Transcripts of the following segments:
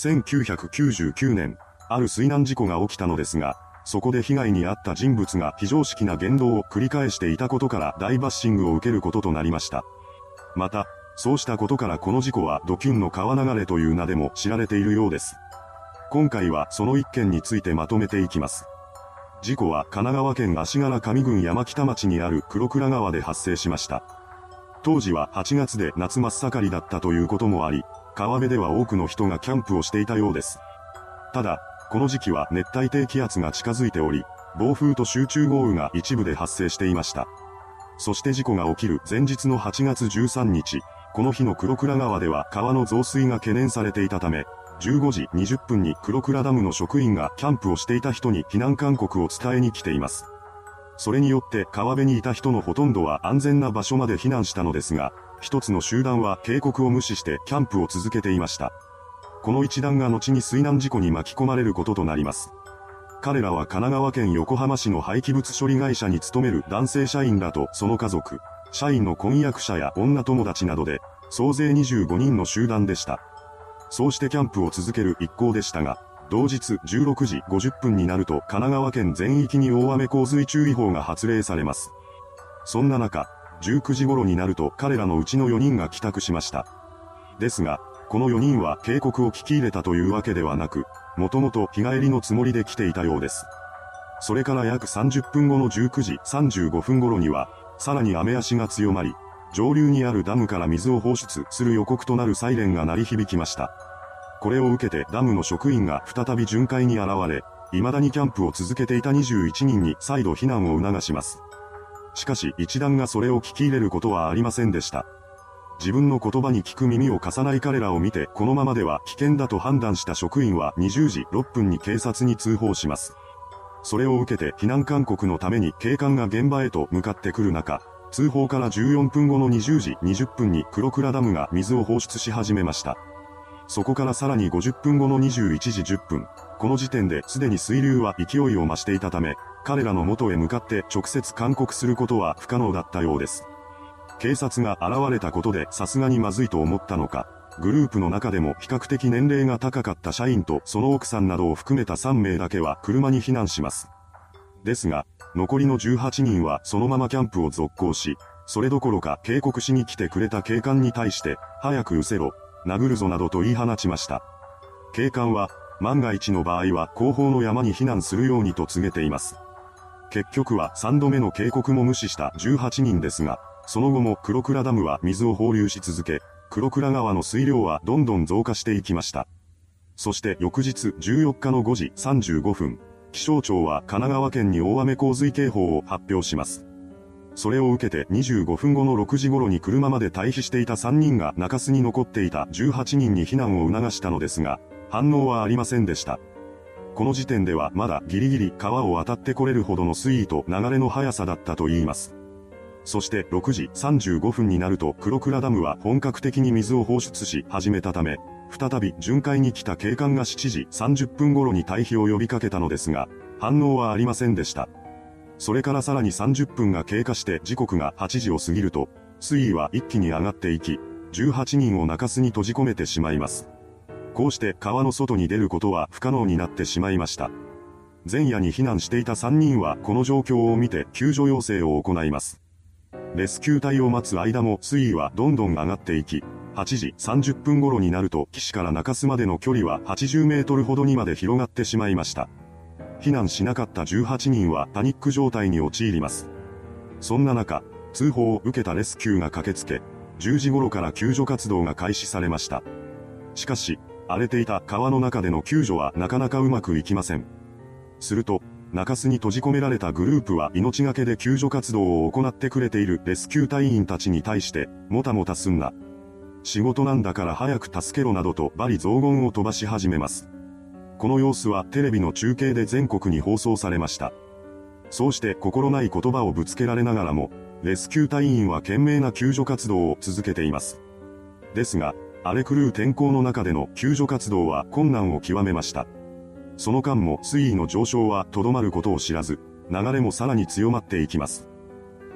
1999年、ある水難事故が起きたのですが、そこで被害に遭った人物が非常識な言動を繰り返していたことから大バッシングを受けることとなりました。また、そうしたことからこの事故はドキュンの川流れという名でも知られているようです。今回はその一件についてまとめていきます。事故は神奈川県足柄上郡山北町にある黒倉川で発生しました。当時は8月で夏真っ盛りだったということもあり、川辺では多くの人がキャンプをしていたようです。ただ、この時期は熱帯低気圧が近づいており、暴風と集中豪雨が一部で発生していました。そして事故が起きる前日の8月13日、この日の黒倉川では川の増水が懸念されていたため、15時20分に黒倉ダムの職員がキャンプをしていた人に避難勧告を伝えに来ています。それによって川辺にいた人のほとんどは安全な場所まで避難したのですが、一つの集団は警告を無視してキャンプを続けていました。この一団が後に水難事故に巻き込まれることとなります。彼らは神奈川県横浜市の廃棄物処理会社に勤める男性社員らとその家族、社員の婚約者や女友達などで、総勢25人の集団でした。そうしてキャンプを続ける一行でしたが、同日16時50分になると神奈川県全域に大雨洪水注意報が発令されます。そんな中、19時頃になると彼らのうちの4人が帰宅しました。ですが、この4人は警告を聞き入れたというわけではなく、もともと日帰りのつもりで来ていたようです。それから約30分後の19時35分頃には、さらに雨足が強まり、上流にあるダムから水を放出する予告となるサイレンが鳴り響きました。これを受けてダムの職員が再び巡回に現れ、未だにキャンプを続けていた21人に再度避難を促します。しかし一団がそれを聞き入れることはありませんでした。自分の言葉に聞く耳を貸さない彼らを見てこのままでは危険だと判断した職員は20時6分に警察に通報します。それを受けて避難勧告のために警官が現場へと向かってくる中、通報から14分後の20時20分に黒倉ダムが水を放出し始めました。そこからさらに50分後の21時10分、この時点ですでに水流は勢いを増していたため、彼らの元へ向かって直接勧告することは不可能だったようです。警察が現れたことでさすがにまずいと思ったのか、グループの中でも比較的年齢が高かった社員とその奥さんなどを含めた3名だけは車に避難します。ですが、残りの18人はそのままキャンプを続行し、それどころか警告しに来てくれた警官に対して、早く失せろ、殴るぞなどと言い放ちました。警官は、万が一の場合は後方の山に避難するようにと告げています。結局は3度目の警告も無視した18人ですが、その後も黒倉ダムは水を放流し続け、黒倉川の水量はどんどん増加していきました。そして翌日14日の5時35分、気象庁は神奈川県に大雨洪水警報を発表します。それを受けて25分後の6時頃に車まで退避していた3人が中洲に残っていた18人に避難を促したのですが、反応はありませんでした。この時点ではまだギリギリ川を渡ってこれるほどの水位と流れの速さだったと言います。そして6時35分になると黒倉ダムは本格的に水を放出し始めたため、再び巡回に来た警官が7時30分頃に退避を呼びかけたのですが、反応はありませんでした。それからさらに30分が経過して時刻が8時を過ぎると、水位は一気に上がっていき、18人を中州に閉じ込めてしまいます。こうして川の外に出ることは不可能になってしまいました。前夜に避難していた3人はこの状況を見て救助要請を行います。レスキュー隊を待つ間も水位はどんどん上がっていき、8時30分頃になると岸から中洲までの距離は80メートルほどにまで広がってしまいました。避難しなかった18人はパニック状態に陥ります。そんな中、通報を受けたレスキューが駆けつけ、10時頃から救助活動が開始されました。しかし、荒れていた川の中での救助はなかなかうまくいきません。すると、中州に閉じ込められたグループは命がけで救助活動を行ってくれているレスキュー隊員たちに対して、もたもたすんな。仕事なんだから早く助けろなどと罵詈雑言を飛ばし始めます。この様子はテレビの中継で全国に放送されました。そうして心ない言葉をぶつけられながらも、レスキュー隊員は懸命な救助活動を続けています。ですが、荒れ狂う天候の中での救助活動は困難を極めました。その間も水位の上昇はとどまることを知らず、流れもさらに強まっていきます。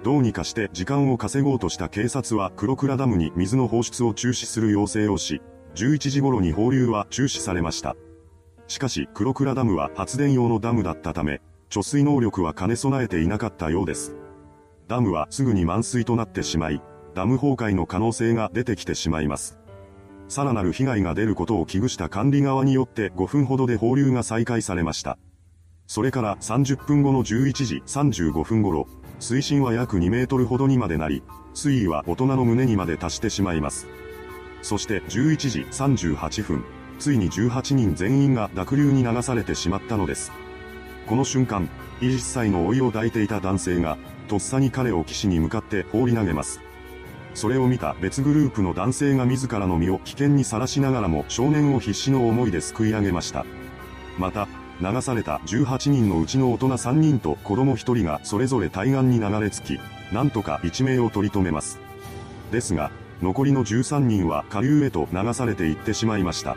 どうにかして時間を稼ごうとした警察は黒倉ダムに水の放出を中止する要請をし、11時頃に放流は中止されました。しかし、黒倉ダムは発電用のダムだったため、貯水能力は兼ね備えていなかったようです。ダムはすぐに満水となってしまい、ダム崩壊の可能性が出てきてしまいます。さらなる被害が出ることを危惧した管理側によって5分ほどで放流が再開されました。それから30分後の11時35分頃、水深は約2メートルほどにまでなり、水位は大人の胸にまで達してしまいます。そして11時38分、ついに18人全員が濁流に流されてしまったのです。この瞬間、1歳の老いを抱いていた男性が、とっさに彼を岸に向かって放り投げます。それを見た別グループの男性が自らの身を危険にさらしながらも少年を必死の思いですくい上げました。また、流された18人のうちの大人3人と子供1人がそれぞれ対岸に流れ着き、なんとか一命を取り留めます。ですが、残りの13人は下流へと流されていってしまいました。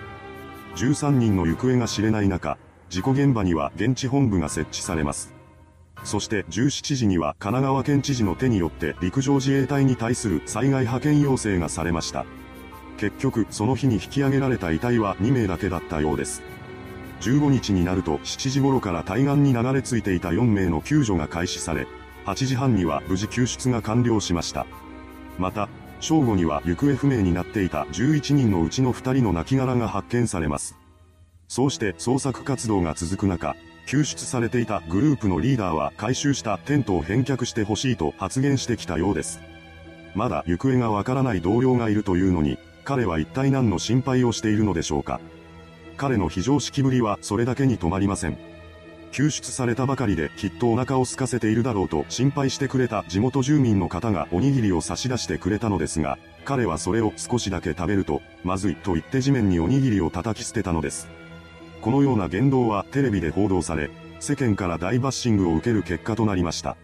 13人の行方が知れない中、事故現場には現地本部が設置されます。そして17時には神奈川県知事の手によって陸上自衛隊に対する災害派遣要請がされました。結局、その日に引き上げられた遺体は2名だけだったようです。15日になると7時頃から対岸に流れ着いていた4名の救助が開始され、8時半には無事救出が完了しました。また、正午には行方不明になっていた11人のうちの2人の亡骸が発見されます。そうして捜索活動が続く中、救出されていたグループのリーダーは回収したテントを返却してほしいと発言してきたようです。まだ行方がわからない同僚がいるというのに、彼は一体何の心配をしているのでしょうか。彼の非常識ぶりはそれだけに止まりません。救出されたばかりできっとお腹を空かせているだろうと心配してくれた地元住民の方がおにぎりを差し出してくれたのですが、彼はそれを少しだけ食べると、まずいと言って地面におにぎりを叩き捨てたのです。このような言動はテレビで報道され、世間から大バッシングを受ける結果となりました。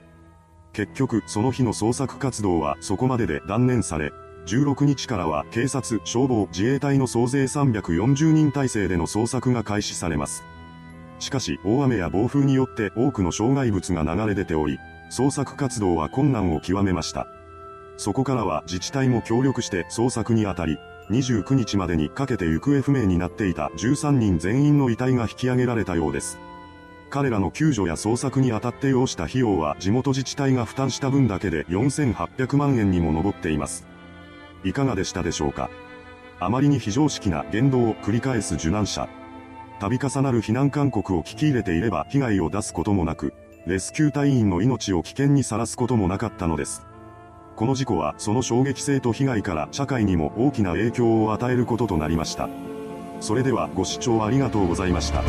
結局、その日の捜索活動はそこまでで断念され、16日からは警察、消防、自衛隊の総勢340人体制での捜索が開始されます。しかし、大雨や暴風によって多くの障害物が流れ出ており、捜索活動は困難を極めました。そこからは自治体も協力して捜索にあたり、29日までにかけて行方不明になっていた13人全員の遺体が引き上げられたようです。彼らの救助や捜索にあたって要した費用は地元自治体が負担した分だけで4800万円にも上っています。いかがでしたでしょうか？あまりに非常識な言動を繰り返す受難者。度重なる避難勧告を聞き入れていれば被害を出すこともなく、レスキュー隊員の命を危険にさらすこともなかったのです。この事故はその衝撃性と被害から社会にも大きな影響を与えることとなりました。それではご視聴ありがとうございました。